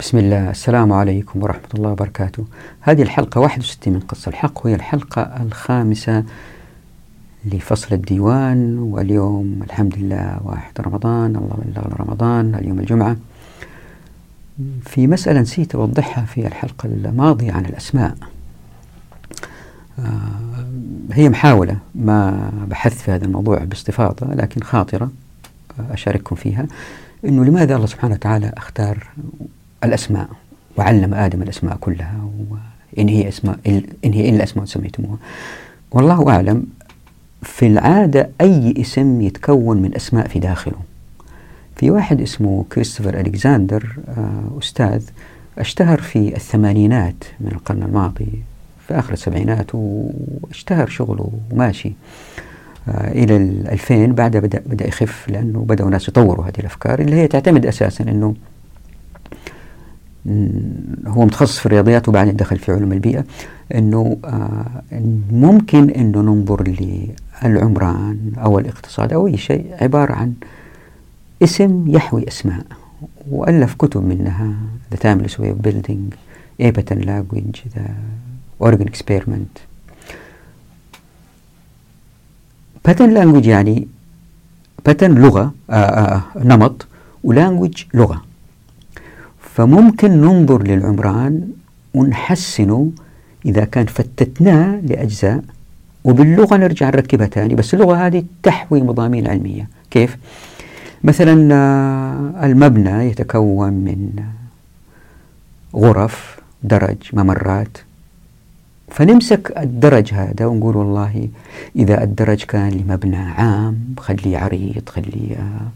بسم الله. السلام عليكم ورحمة الله وبركاته. هذه الحلقة 61 من قصة. الحق وهي الحلقة الخامسة لفصل الديوان واليوم الحمد لله واحد رمضان الله بلغنا رمضان اليوم الجمعة. في مسألة نسيت أوضحها في الحلقة الماضية عن الأسماء. آه، هي محاولة ما بحثت في هذا الموضوع باستفاضة لكن خاطرة أشارككم فيها. أنه لماذا الله سبحانه وتعالى اختار الأسماء وعلم آدم الأسماء كلها وإن هي أسماء إن هي إلا الأسماء سميتموها. والله أعلم في العادة أي اسم يتكون من أسماء في داخله. في واحد اسمه كريستوفر ألكساندر آه، أستاذ أشتهر في الثمانينات من القرن الماضي في آخر السبعينات واشتهر شغله وماشي آه، إلى الألفين بعدها بدأ, بدأ يخف لأنه بدأوا الناس يطوروا هذه الأفكار اللي هي تعتمد أساسا أنه هو متخصص في الرياضيات وبعدين دخل في علوم البيئة أنه آه، ممكن أنه ننظر للعمران أو الاقتصاد أو أي شيء عبارة عن اسم يحوي أسماء. وألف كتب منها The Timeless Way of Building A Pattern Language The Oregon Experiment. Pattern Language يعني Pattern لغة آآ آه، آآ آه، نمط ولانجوج لغة. فممكن ننظر للعمران ونحسنه إذا كان فتتناه لأجزاء وباللغة نرجع نركبها تاني بس اللغة هذه تحوي مضامين علمية كيف؟ مثلا آه، المبنى يتكون من غرف درج ممرات. فنمسك الدرج هذا ونقول والله إذا الدرج كان لمبنى عام خليه عريض خليه آه،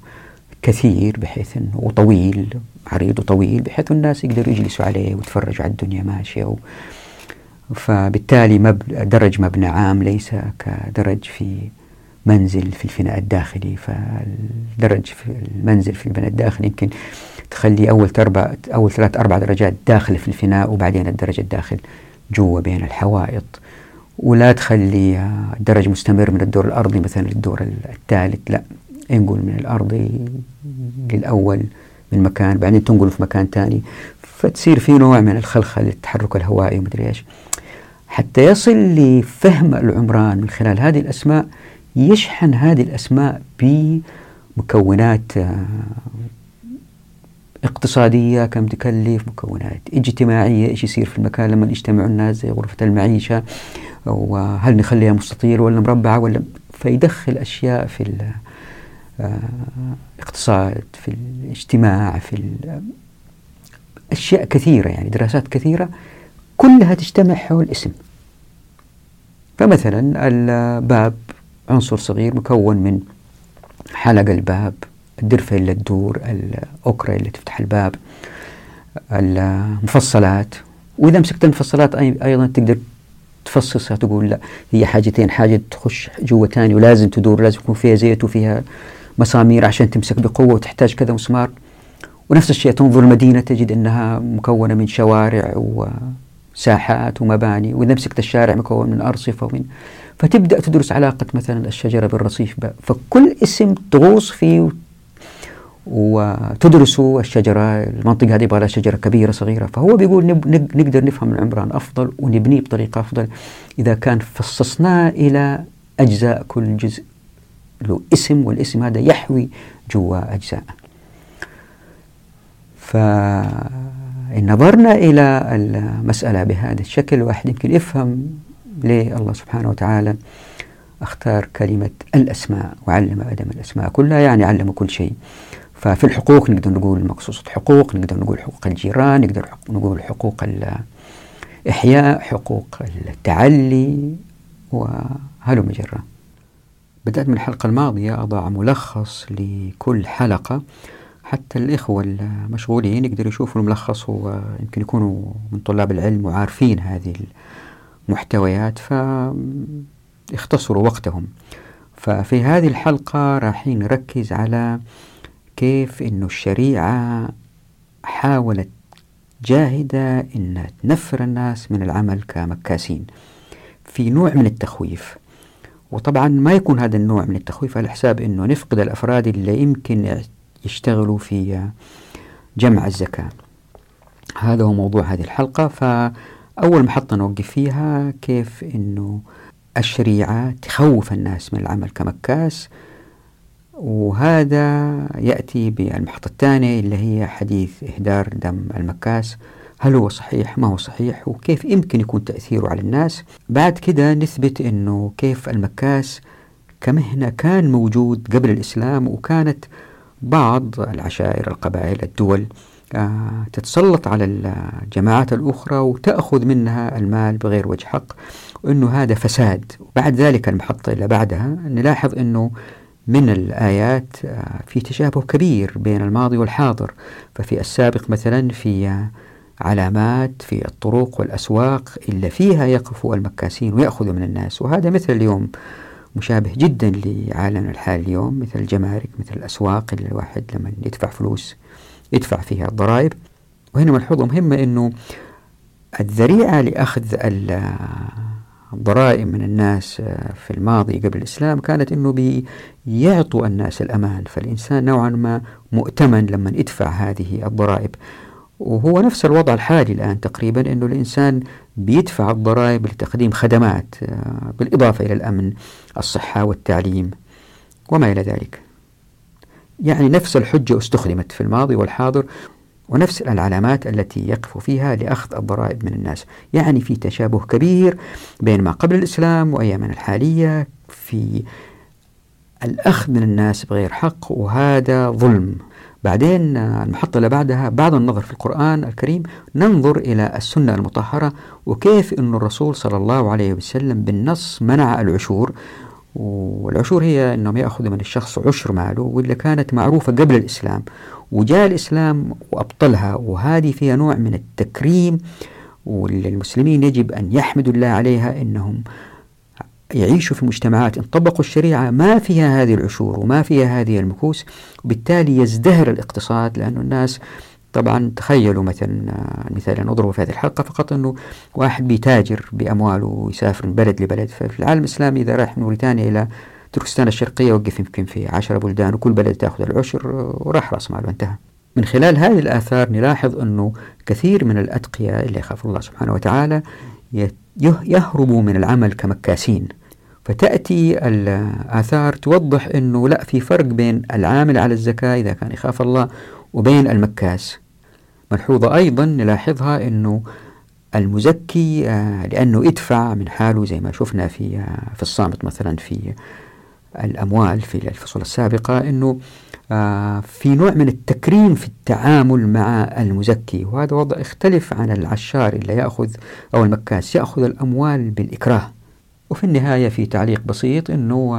كثير بحيث أنه وطويل عريض وطويل بحيث الناس يقدروا يجلسوا عليه ويتفرجوا على الدنيا ماشية و فبالتالي مب... درج مبنى عام ليس كدرج في منزل في الفناء الداخلي فالدرج في المنزل في البناء الداخلي يمكن تخلي أول تربع أول ثلاث أربع درجات داخل في الفناء وبعدين الدرج الداخل جوا بين الحوائط. ولا تخلي الدرج مستمر من الدور الأرضي مثلا للدور الثالث لا نقول من الأرضي للأول من مكان بعدين تنقله في مكان ثاني فتصير في نوع من الخلخل التحرك الهوائي ومدري إيش. حتى يصل لفهم العمران من خلال هذه الأسماء يشحن هذه الأسماء بمكونات آه، اقتصادية كم تكلف مكونات اجتماعية إيش يصير في المكان لما يجتمعوا الناس زي غرفة المعيشة وهل نخليها مستطيل ولا مربعة ولا. فيدخل أشياء في الاقتصاد في الاجتماع في أشياء كثيرة يعني دراسات كثيرة كلها تجتمع حول اسم. فمثلا الباب عنصر صغير مكون من حلق الباب الدرفة اللي تدور الأكرة اللي تفتح الباب المفصلات. وإذا مسكت المفصلات أيضا تقدر تفصصها تقول لا هي حاجتين حاجة تخش جوا تاني ولازم تدور لازم يكون فيها زيت وفيها مسامير عشان تمسك بقوة وتحتاج كذا مسمار. ونفس الشيء تنظر المدينة تجد أنها مكونة من شوارع وساحات ومباني وإذا مسكت الشارع مكون من أرصفة ومن فتبدأ تدرس علاقة مثلا الشجرة بالرصيف فكل اسم تغوص فيه وتدرسوا الشجرة المنطقة هذه يبغى لها شجرة كبيرة صغيرة. فهو بيقول نقدر نفهم العمران أفضل ونبنيه بطريقة أفضل إذا كان فصصناه إلى أجزاء كل جزء. له اسم والاسم هذا يحوي جوا أجزاء. فإن نظرنا إلى المسألة بهذا الشكل واحد يمكن يفهم ليه الله سبحانه وتعالى اختار كلمة الأسماء وعلم آدم الأسماء كلها يعني علم كل شيء. ففي الحقوق نقدر نقول مقصوصة حقوق نقدر نقول حقوق الجيران نقدر نقول حقوق الإحياء حقوق التعلي وهلم جرا بدأت من الحلقة الماضية أضع ملخص لكل حلقة حتى الإخوة المشغولين يقدروا يشوفوا الملخص ويمكن يكونوا من طلاب العلم وعارفين هذه المحتويات فيختصروا وقتهم. ففي هذه الحلقة رايحين نركز على كيف أن الشريعة حاولت جاهدة أن تنفر الناس من العمل كمكاسين. في نوع من التخويف وطبعا ما يكون هذا النوع من التخويف على حساب أنه نفقد الأفراد اللي يمكن يشتغلوا في جمع الزكاة. هذا هو موضوع هذه الحلقة. فأول محطة نوقف فيها كيف أنه الشريعة تخوف الناس من العمل كمكاس. وهذا يأتي بالمحطة الثانية اللي هي حديث إهدار دم المكاس. هل هو صحيح؟ ما هو صحيح؟ وكيف يمكن يكون تأثيره على الناس؟ بعد كده نثبت أنه كيف المكاس كمهنة كان موجود قبل الإسلام وكانت بعض العشائر القبائل الدول آه، تتسلط على الجماعات الأخرى وتأخذ منها المال بغير وجه حق وأنه هذا فساد. بعد ذلك المحطة اللي بعدها نلاحظ أنه من الآيات آه، في تشابه كبير بين الماضي والحاضر. ففي السابق مثلا في علامات في الطرق والأسواق إلا فيها يقف المكاسين ويأخذوا من الناس. وهذا مثل اليوم مشابه جدا لعالمنا الحالي اليوم مثل الجمارك مثل الأسواق اللي الواحد لما يدفع فلوس يدفع فيها الضرائب. وهنا ملحوظة مهمة أنه الذريعة لأخذ الضرائب من الناس في الماضي قبل الإسلام كانت أنه بيعطوا الناس الأمان فالإنسان نوعا ما مؤتمن لما يدفع هذه الضرائب. وهو نفس الوضع الحالي الآن تقريبا أنه الإنسان بيدفع الضرائب لتقديم خدمات آه، بالإضافة إلى الأمن الصحة والتعليم وما إلى ذلك. يعني نفس الحجة استخدمت في الماضي والحاضر ونفس العلامات التي يقف فيها لأخذ الضرائب من الناس. يعني في تشابه كبير بين ما قبل الإسلام وأيامنا الحالية في الأخذ من الناس بغير حق وهذا ظلم. بعدين المحطة اللي بعدها بعد النظر في القرآن الكريم ننظر إلى السنة المطهرة وكيف أن الرسول صلى الله عليه وسلم بالنص منع العشور. والعشور هي أنهم يأخذوا من الشخص عشر ماله واللي كانت معروفة قبل الإسلام. وجاء الإسلام وأبطلها وهذه فيها نوع من التكريم والمسلمين يجب أن يحمدوا الله عليها أنهم يعيشوا في مجتمعات إن طبقوا الشريعة ما فيها هذه العشور وما فيها هذه المكوس وبالتالي يزدهر الاقتصاد لأن الناس طبعا تخيلوا مثلا المثال اللي نضربه في هذه الحلقة فقط أنه واحد بيتاجر بأمواله ويسافر من بلد لبلد ففي العالم الإسلامي إذا راح من موريتانيا إلى تركستان الشرقية وقف يمكن في عشرة بلدان وكل بلد تأخذ العشر وراح رأس ماله انتهى. من خلال هذه الآثار نلاحظ أنه كثير من الأتقياء اللي يخاف الله سبحانه وتعالى يهربوا من العمل كمكاسين. فتأتي الآثار توضح أنه لا في فرق بين العامل على الزكاة إذا كان يخاف الله وبين المكاس. ملحوظة أيضا نلاحظها أنه المزكي آه، لأنه يدفع من حاله زي ما شفنا في آه، في الصامت مثلا في الأموال في الفصول السابقة أنه آه، في نوع من التكريم في التعامل مع المزكي وهذا وضع يختلف عن العشار اللي يأخذ أو المكاس يأخذ الأموال بالإكراه. وفي النهاية في تعليق بسيط أنه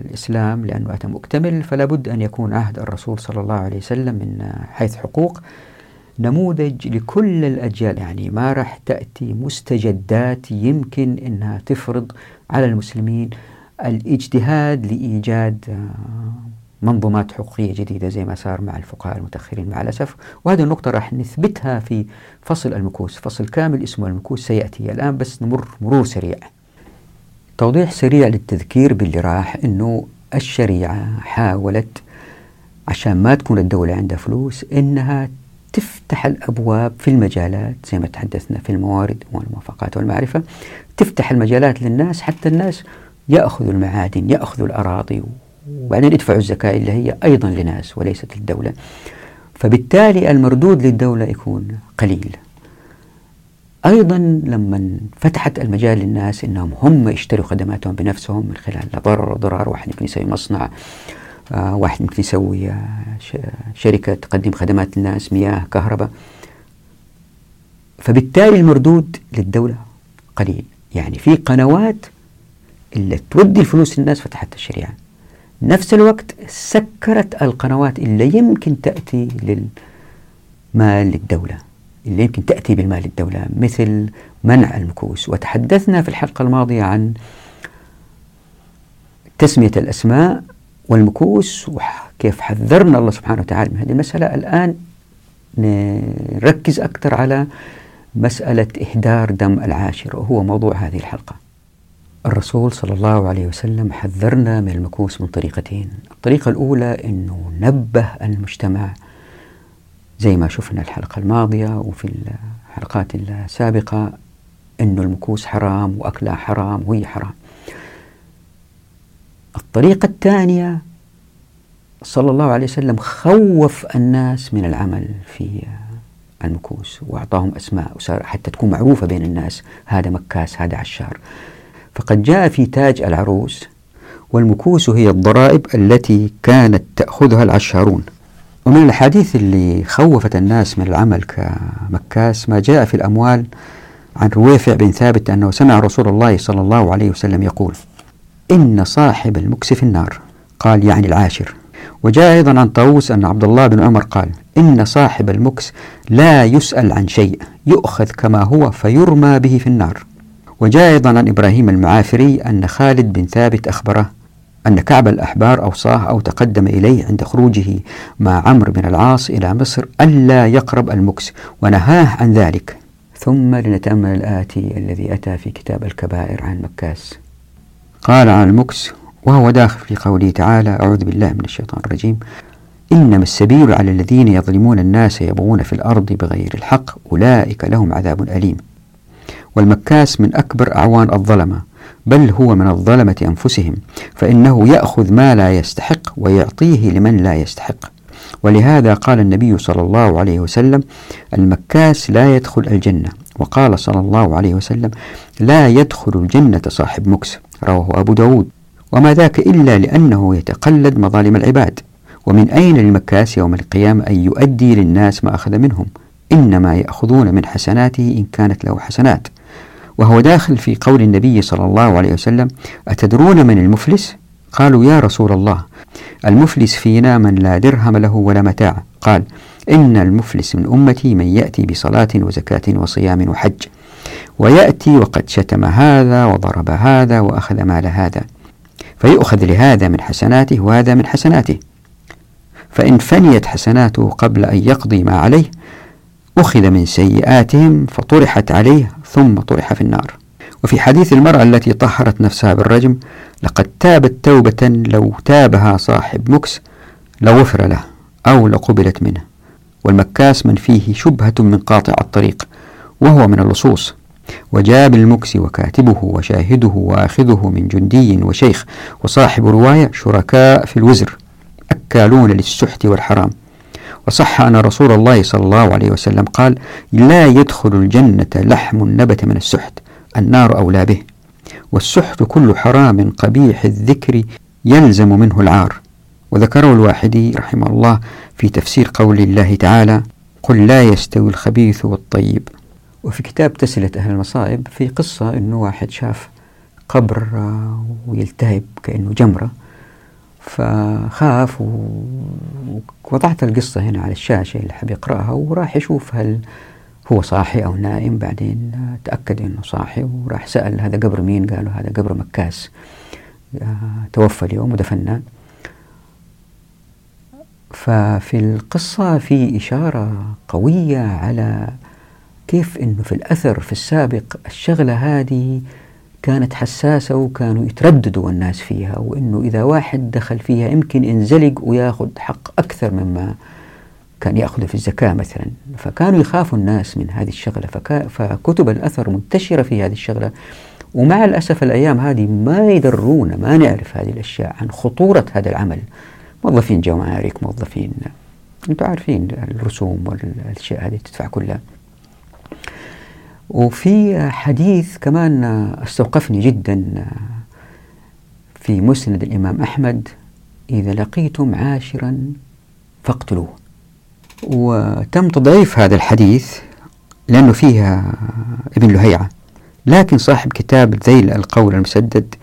الإسلام لأنه أتى مكتمل فلا بد أن يكون عهد الرسول صلى الله عليه وسلم من حيث حقوق نموذج لكل الأجيال. يعني ما راح تأتي مستجدات يمكن أنها تفرض على المسلمين الاجتهاد لإيجاد منظومات حقوقية جديدة زي ما صار مع الفقهاء المتأخرين مع الأسف. وهذه النقطة راح نثبتها في فصل المكوس فصل كامل اسمه المكوس سيأتي. الآن بس نمر مرور سريع. توضيح سريع للتذكير باللي راح أنه الشريعة حاولت عشان ما تكون الدولة عندها فلوس أنها تفتح الأبواب في المجالات زي ما تحدثنا في الموارد والموافقات والمعرفة تفتح المجالات للناس حتى الناس يأخذوا المعادن يأخذوا الأراضي وبعدين يدفعوا الزكاة اللي هي أيضا لناس وليست للدولة. فبالتالي المردود للدولة يكون قليل. أيضا لما فتحت المجال للناس أنهم هم يشتروا خدماتهم بنفسهم من خلال ضرر ضرار. واحد يمكن يسوي مصنع آه واحد يمكن يسوي آه شركة تقدم خدمات للناس مياه كهرباء. فبالتالي المردود للدولة قليل. يعني في قنوات اللي تودي الفلوس للناس فتحت الشريعة. نفس الوقت سكرت القنوات اللي يمكن تأتي للمال للدولة اللي يمكن تأتي بالمال للدولة مثل منع المكوس. وتحدثنا في الحلقة الماضية عن تسمية الأسماء والمكوس وكيف حذرنا الله سبحانه وتعالى من هذه المسألة. الآن نركز أكثر على مسألة إهدار دم العاشر وهو موضوع هذه الحلقة. الرسول صلى الله عليه وسلم حذرنا من المكوس من طريقتين. الطريقة الأولى أنه نبه المجتمع زي ما شفنا الحلقة الماضية وفي الحلقات السابقة أنه المكوس حرام وأكلها حرام وهي حرام. الطريقة الثانية صلى الله عليه وسلم خوف الناس من العمل في المكوس وأعطاهم أسماء حتى تكون معروفة بين الناس هذا مكاس هذا عشار. فقد جاء في تاج العروس والمكوس هي الضرائب التي كانت تأخذها العشارون. ومن الأحاديث اللي خوفت الناس من العمل كمكاس ما جاء في الأموال عن رويفع بن ثابت أنه سمع رسول الله صلى الله عليه وسلم يقول إن صاحب المكس في النار. قال يعني العاشر. وجاء أيضا عن طاووس أن عبد الله بن عمر قال إن صاحب المكس لا يسأل عن شيء يؤخذ كما هو فيرمى به في النار. وجاء أيضا عن إبراهيم المعافري أن خالد بن ثابت أخبره أن كعب الأحبار أوصاه أو تقدم إليه عند خروجه مع عمرو بن العاص إلى مصر ألا يقرب المكس ونهاه عن ذلك. ثم لنتأمل الآتي الذي أتى في كتاب الكبائر عن مكاس. قال عن المكس وهو داخل في قوله تعالى أعوذ بالله من الشيطان الرجيم. إنما السبيل على الذين يظلمون الناس يبغون في الأرض بغير الحق أولئك لهم عذاب أليم. والمكاس من أكبر أعوان الظلمة بل هو من الظلمة أنفسهم فإنه يأخذ ما لا يستحق ويعطيه لمن لا يستحق. ولهذا قال النبي صلى الله عليه وسلم المكاس لا يدخل الجنة. وقال صلى الله عليه وسلم لا يدخل الجنة صاحب مكس. رواه أبو داود. وما ذاك إلا لأنه يتقلد مظالم العباد. ومن أين للمكاس يوم القيامة أن يؤدي للناس ما أخذ منهم؟ إنما يأخذون من حسناته إن كانت له حسنات. وهو داخل في قول النبي صلى الله عليه وسلم أتدرون من المفلس؟ قالوا يا رسول الله المفلس فينا من لا درهم له ولا متاع قال إن المفلس من أمتي من يأتي بصلاة وزكاة وصيام وحج ويأتي وقد شتم هذا وضرب هذا وأخذ مال هذا فيؤخذ لهذا من حسناته وهذا من حسناته فإن فنيت حسناته قبل أن يقضي ما عليه أخذ من سيئاتهم فطرحت عليه ثم طرح في النار. وفي حديث المرأة التي طهرت نفسها بالرجم لقد تابت توبة لو تابها صاحب مكس لغفر له أو لقبلت منه. والمكاس من فيه شبهة من قاطع الطريق وهو من اللصوص. وجاب المكس وكاتبه وشاهده وآخذه من جندي وشيخ وصاحب رواية شركاء في الوزر أكالون للسحت والحرام. وصح أن رسول الله صلى الله عليه وسلم قال لا يدخل الجنة لحم نبت من السحت النار أولى به. والسحت كل حرام قبيح الذكر يلزم منه العار. وذكره الواحدي رحمه الله في تفسير قول الله تعالى قل لا يستوي الخبيث والطيب. وفي كتاب تسلة أهل المصائب في قصة أنه واحد شاف قبر ويلتهب كأنه جمرة. فخاف ووضعت القصة هنا على الشاشة اللي حب يقرأها وراح يشوف هل هو صاحي أو نائم. بعدين تأكد أنه صاحي وراح سأل هذا قبر مين؟ قالوا هذا قبر مكاس. آه، توفى اليوم ودفناه. ففي القصة في إشارة قوية على كيف أنه في الأثر في السابق الشغلة هذه كانت حساسة وكانوا يترددوا الناس فيها وأنه إذا واحد دخل فيها يمكن ينزلق وياخذ حق أكثر مما كان يأخذه في الزكاة مثلا. فكانوا يخافوا الناس من هذه الشغلة فكتب الأثر منتشرة في هذه الشغلة. ومع الأسف الأيام هذه ما يدرونا ما نعرف هذه الأشياء عن خطورة هذا العمل. موظفين جمارك موظفين. أنتم عارفين الرسوم والأشياء هذه تدفع كلها. وفي حديث كمان استوقفني جدا في مسند الإمام أحمد إذا لقيتم عاشرا فاقتلوه. وتم تضعيف هذا الحديث لأنه فيها ابن لهيعة لكن صاحب كتاب ذيل القول المسدد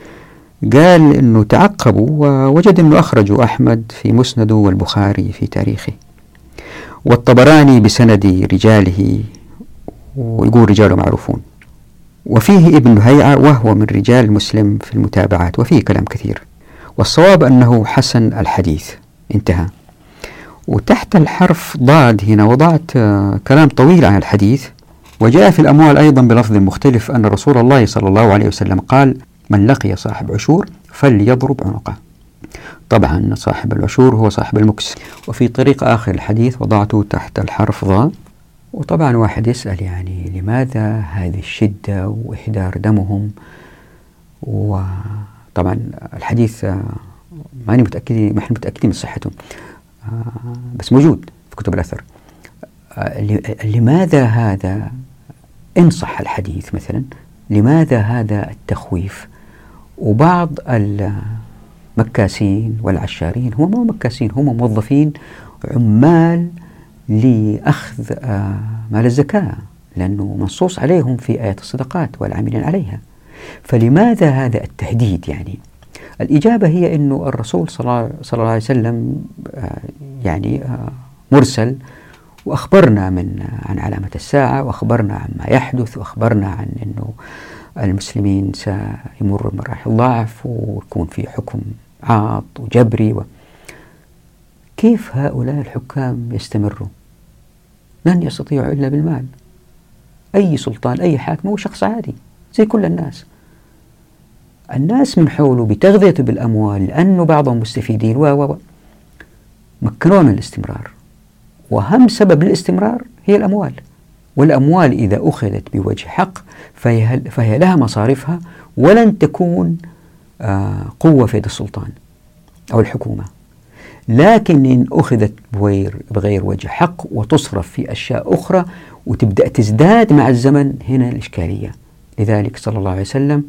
قال أنه تعقبوا ووجد أنه أخرجوا أحمد في مسنده والبخاري في تاريخه. والطبراني بسند رجاله ويقول رجاله معروفون. وفيه ابن هيعة وهو من رجال مسلم في المتابعات وفيه كلام كثير. والصواب أنه حسن الحديث. انتهى. وتحت الحرف ضاد هنا وضعت آه، كلام طويل عن الحديث. وجاء في الأموال أيضا بلفظ مختلف أن رسول الله صلى الله عليه وسلم قال من لقي صاحب عشور فليضرب عنقه. طبعا صاحب العشور هو صاحب المكس. وفي طريق آخر الحديث وضعته تحت الحرف ضاء وطبعا واحد يسأل يعني لماذا هذه الشدة وإحدار دمهم؟ وطبعا الحديث ماني متأكد ما إحنا متأكدين من صحته بس موجود في كتب الأثر. لماذا هذا؟ إن صح الحديث مثلا لماذا هذا التخويف؟ وبعض المكاسين والعشارين هم مو مكاسين هم موظفين عمال لأخذ آه، مال الزكاة لأنه منصوص عليهم في آية الصدقات والعاملين عليها. فلماذا هذا التهديد يعني؟ الإجابة هي أنه الرسول صلى الله عليه وسلم آه، يعني آه، مرسل وأخبرنا من عن علامة الساعة وأخبرنا عن ما يحدث وأخبرنا عن أنه المسلمين سيمر بمراحل ضعف ويكون في حكم عاط وجبري و كيف هؤلاء الحكام يستمروا؟ لن يستطيعوا إلا بالمال. أي سلطان أي حاكم هو شخص عادي زي كل الناس. الناس من حوله بتغذيته بالأموال لأنه بعضهم مستفيدين و و مكنوه من الاستمرار. وأهم سبب للاستمرار هي الأموال. والأموال إذا أخذت بوجه حق فهي, فهي لها مصارفها ولن تكون آه، قوة في يد السلطان أو الحكومة. لكن إن أخذت بغير, وجه حق وتصرف في أشياء أخرى وتبدأ تزداد مع الزمن هنا الإشكالية. لذلك صلى الله عليه وسلم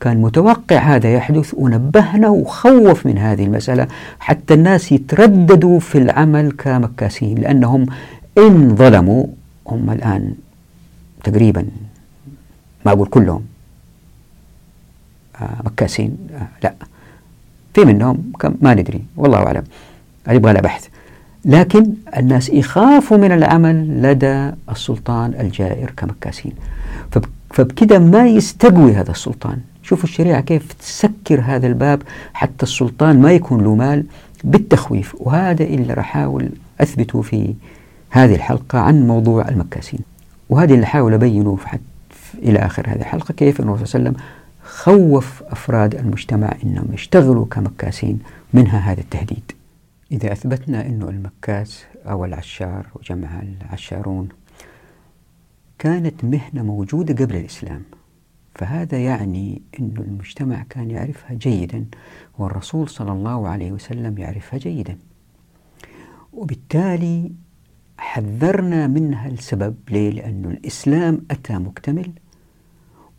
كان متوقع هذا يحدث ونبهنا وخوف من هذه المسألة حتى الناس يترددوا في العمل كمكاسين لأنهم إن ظلموا هم الآن تقريبا ما أقول كلهم آه مكاسين آه لا في منهم ما ندري والله أعلم. يبغى لها بحث. لكن الناس يخافوا من العمل لدى السلطان الجائر كمكاسين. فبكده ما يستقوي هذا السلطان. شوفوا الشريعة كيف تسكر هذا الباب حتى السلطان ما يكون له مال بالتخويف. وهذا اللي راح أحاول أثبته في هذه الحلقة عن موضوع المكاسين. وهذا اللي أحاول أبينه إلى آخر هذه الحلقة كيف أنه صلى الله عليه وسلم خوف أفراد المجتمع أنهم يشتغلوا كمكاسين منها هذا التهديد. إذا أثبتنا أنه المكاس أو العشار وجمع العشارون كانت مهنة موجودة قبل الإسلام فهذا يعني أن المجتمع كان يعرفها جيدا والرسول صلى الله عليه وسلم يعرفها جيدا وبالتالي حذرنا منها السبب ليه؟ لأن الإسلام أتى مكتمل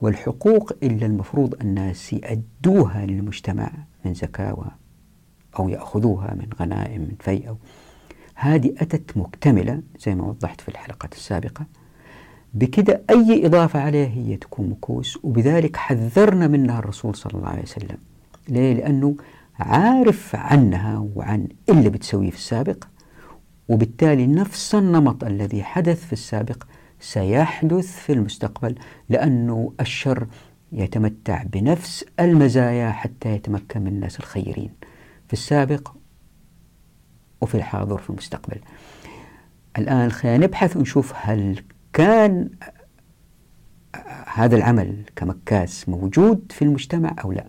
والحقوق إلا المفروض الناس يأدوها للمجتمع من زكاة أو يأخذوها من غنائم من فيء هذه أتت مكتملة زي ما وضحت في الحلقة السابقة. بكده أي إضافة عليها هي تكون مكوس وبذلك حذرنا منها الرسول صلى الله عليه وسلم. ليه؟ لأنه عارف عنها وعن اللي بتسويه في السابق وبالتالي نفس النمط الذي حدث في السابق سيحدث في المستقبل لأنه الشر يتمتع بنفس المزايا حتى يتمكن من الناس الخيرين. في السابق وفي الحاضر في المستقبل. الآن خلينا نبحث ونشوف هل كان هذا العمل كمكاس موجود في المجتمع أو لا.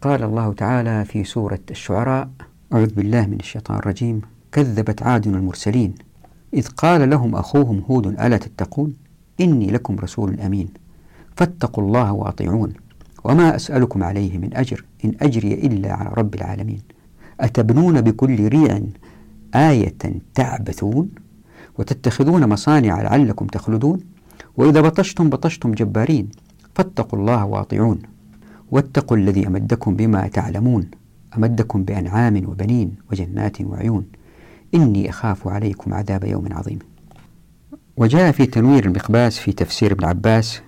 قال الله تعالى في سورة الشعراء أعوذ بالله من الشيطان الرجيم كذبت عاد المرسلين إذ قال لهم أخوهم هود ألا تتقون؟ إني لكم رسول أمين فاتقوا الله وأطيعون. وما أسألكم عليه من أجر إن أجري إلا على رب العالمين. أتبنون بكل ريع آية تعبثون؟ وتتخذون مصانع لعلكم تخلدون؟ وإذا بطشتم بطشتم جبارين فاتقوا الله وأطيعون. واتقوا الذي أمدكم بما تعلمون أمدكم بأنعام وبنين وجنات وعيون. إني أخاف عليكم عذاب يوم عظيم. وجاء في تنوير المقباس في تفسير ابن عباس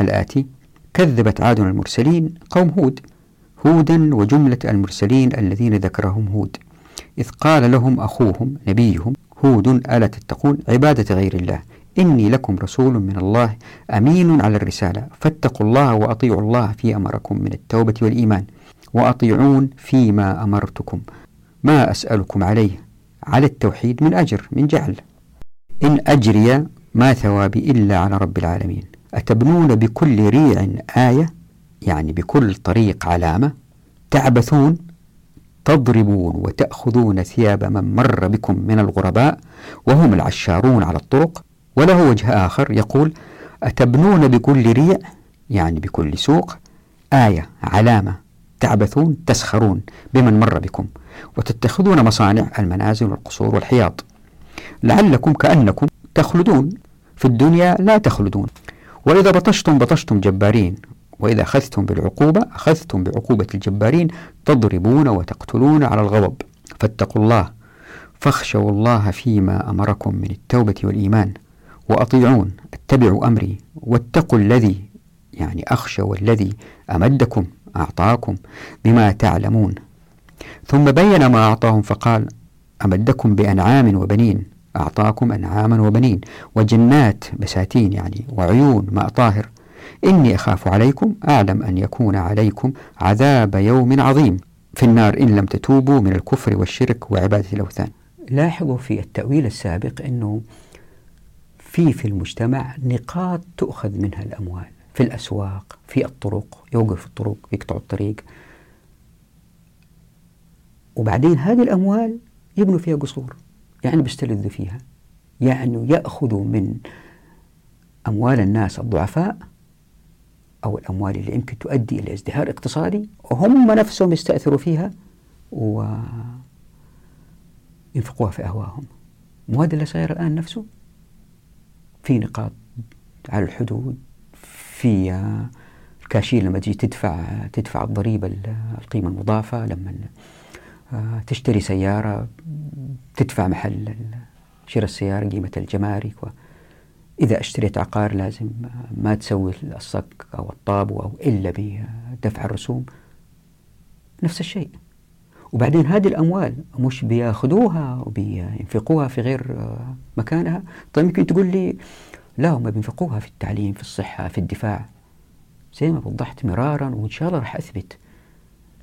الآتي كذبت عاد المرسلين قوم هود هودا وجملة المرسلين الذين ذكرهم هود. إذ قال لهم أخوهم نبيهم هود ألا تتقون عبادة غير الله؟ إني لكم رسول من الله أمين على الرسالة. فاتقوا الله وأطيعوا الله في أمركم من التوبة والإيمان وأطيعون فيما أمرتكم. ما أسألكم عليه على التوحيد من أجر من جعل. إن أجري ما ثوابي إلا على رب العالمين. أتبنون بكل ريع آية يعني بكل طريق علامة تعبثون تضربون وتأخذون ثياب من مر بكم من الغرباء وهم العشارون على الطرق. وله وجه آخر يقول أتبنون بكل ريع يعني بكل سوق آية علامة. تعبثون تسخرون بمن مر بكم. وتتخذون مصانع المنازل والقصور والحياط. لعلكم كأنكم تخلدون. في الدنيا لا تخلدون. وإذا بطشتم بطشتم جبارين. وإذا أخذتم بالعقوبة أخذتم بعقوبة الجبارين تضربون وتقتلون على الغضب. فاتقوا الله فاخشوا الله فيما أمركم من التوبة والإيمان وأطيعون اتبعوا أمري واتقوا الذي يعني أخشوا الذي أمدكم أعطاكم بما تعلمون. ثم بين ما أعطاهم فقال أمدكم بأنعام وبنين. أعطاكم أنعاما وبنين وجنات بساتين يعني وعيون ماء طاهر. إني أخاف عليكم أعلم أن يكون عليكم عذاب يوم عظيم. في النار إن لم تتوبوا من الكفر والشرك وعبادة الأوثان. لاحظوا في التأويل السابق أنه في في المجتمع نقاط تؤخذ منها الأموال. في الأسواق في الطرق يوقف الطرق يقطع الطريق. وبعدين هذه الأموال يبنوا فيها قصور. يعني بيستلذوا فيها. يعني يأخذوا من أموال الناس الضعفاء أو الأموال اللي يمكن تؤدي إلى ازدهار اقتصادي وهم نفسهم يستأثروا فيها وينفقوها في أهواهم. مو هذا اللي صاير الآن نفسه؟ في نقاط على الحدود في الكاشير لما تجي تدفع تدفع الضريبة القيمة المضافة لما آه، تشتري سيارة تدفع محل شراء السيارة قيمة الجمارك إذا اشتريت عقار لازم ما تسوي الصك أو الطابو أو إلا بدفع الرسوم. نفس الشيء. وبعدين هذه الأموال مش بيأخذوها وبينفقوها في غير مكانها. طيب يمكن تقول لي لا هم بينفقوها في التعليم في الصحة في الدفاع. زي ما وضحت مرارا وإن شاء الله راح أثبت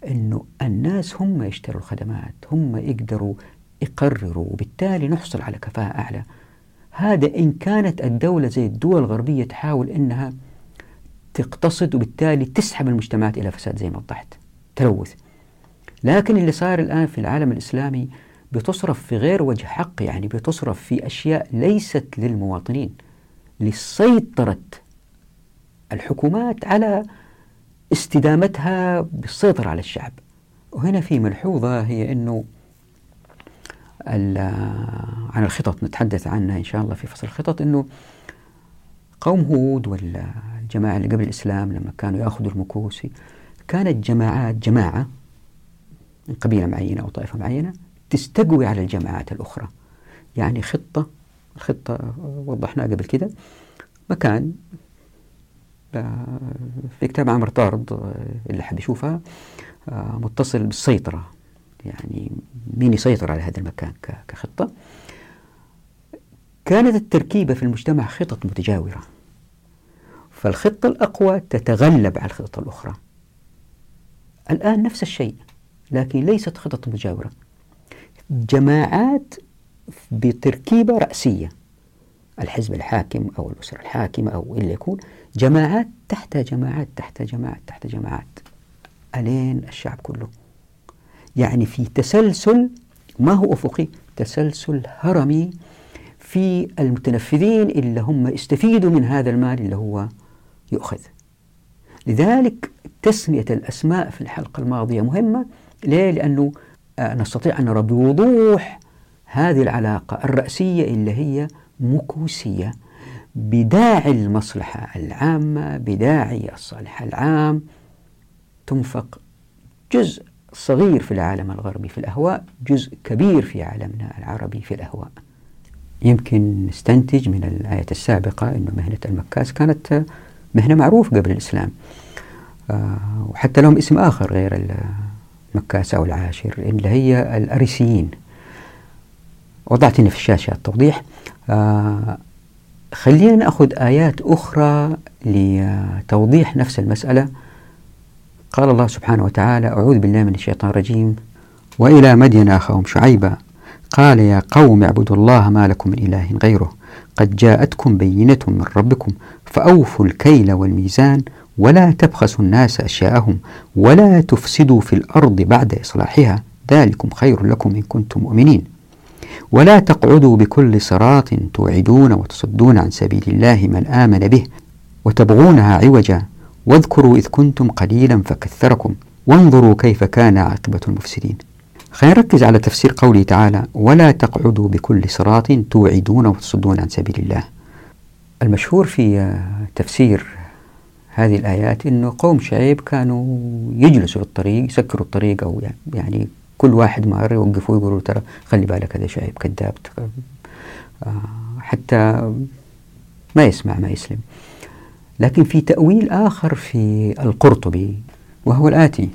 أنه الناس هم يشتروا الخدمات هم يقدروا يقرروا وبالتالي نحصل على كفاءة أعلى. هذا إن كانت الدولة زي الدول الغربية تحاول أنها تقتصد وبالتالي تسحب المجتمعات إلى فساد زي ما وضحت. تلوث. لكن اللي صار الآن في العالم الإسلامي بتصرف في غير وجه حق يعني بتصرف في أشياء ليست للمواطنين. لسيطرة الحكومات على استدامتها بالسيطرة على الشعب. وهنا في ملحوظة هي أنه عن الخطط نتحدث عنها إن شاء الله في فصل الخطط أنه قوم هود والجماعة اللي قبل الإسلام لما كانوا يأخذوا المكوس كانت جماعات جماعة من قبيلة معينة أو طائفة معينة تستقوي على الجماعات الأخرى. يعني خطة الخطة وضحناها قبل كده. مكان في كتاب عمر طارد اللي حب يشوفها متصل بالسيطرة. يعني مين يسيطر على هذا المكان كخطة. كانت التركيبة في المجتمع خطط متجاورة. فالخطة الأقوى تتغلب على الخطط الأخرى. الآن نفس الشيء لكن ليست خطط متجاورة جماعات بتركيبة رأسية. الحزب الحاكم أو الأسرة الحاكمة أو اللي يكون. جماعات تحت جماعات تحت جماعات تحت جماعات. ألين الشعب كله؟ يعني في تسلسل ما هو أفقي؟ تسلسل هرمي في المتنفذين اللي هم استفيدوا من هذا المال اللي هو يؤخذ. لذلك تسمية الأسماء في الحلقة الماضية مهمة. ليه؟ لأنه آه، نستطيع أن نرى بوضوح هذه العلاقة الرأسية اللي هي مكوسية بداعي المصلحة العامة بداعي الصالح العام. تنفق جزء صغير في العالم الغربي في الأهواء جزء كبير في عالمنا العربي في الأهواء. يمكن نستنتج من الآية السابقة أن مهنة المكاس كانت مهنة معروفة قبل الإسلام. آه، وحتى لهم اسم آخر غير المكاس أو العاشر اللي هي الأريسيين. وضعت هنا في الشاشة التوضيح. آه، خلينا نأخذ آيات أخرى لتوضيح نفس المسألة. قال الله سبحانه وتعالى أعوذ بالله من الشيطان الرجيم وإلى مدين أخاهم شعيبا. قال يا قوم اعبدوا الله ما لكم من إله غيره. قد جاءتكم بينة من ربكم فأوفوا الكيل والميزان ولا تبخسوا الناس أشياءهم ولا تفسدوا في الأرض بعد إصلاحها. ذلكم خير لكم إن كنتم مؤمنين. ولا تقعدوا بكل صراط توعدون وتصدون عن سبيل الله من آمن به وتبغونها عوجا. واذكروا إذ كنتم قليلا فكثركم وانظروا كيف كان عاقبة المفسدين. خلينا نركز على تفسير قوله تعالى ولا تقعدوا بكل صراط توعدون وتصدون عن سبيل الله. المشهور في تفسير هذه الآيات أنه قوم شعيب كانوا يجلسوا في الطريق يسكروا الطريق أو يعني كل واحد مار يوقفوا ويقولوا ترى خلي بالك هذا شعيب كذاب آه، حتى ما يسمع ما يسلم. لكن في تأويل آخر في القرطبي وهو الآتي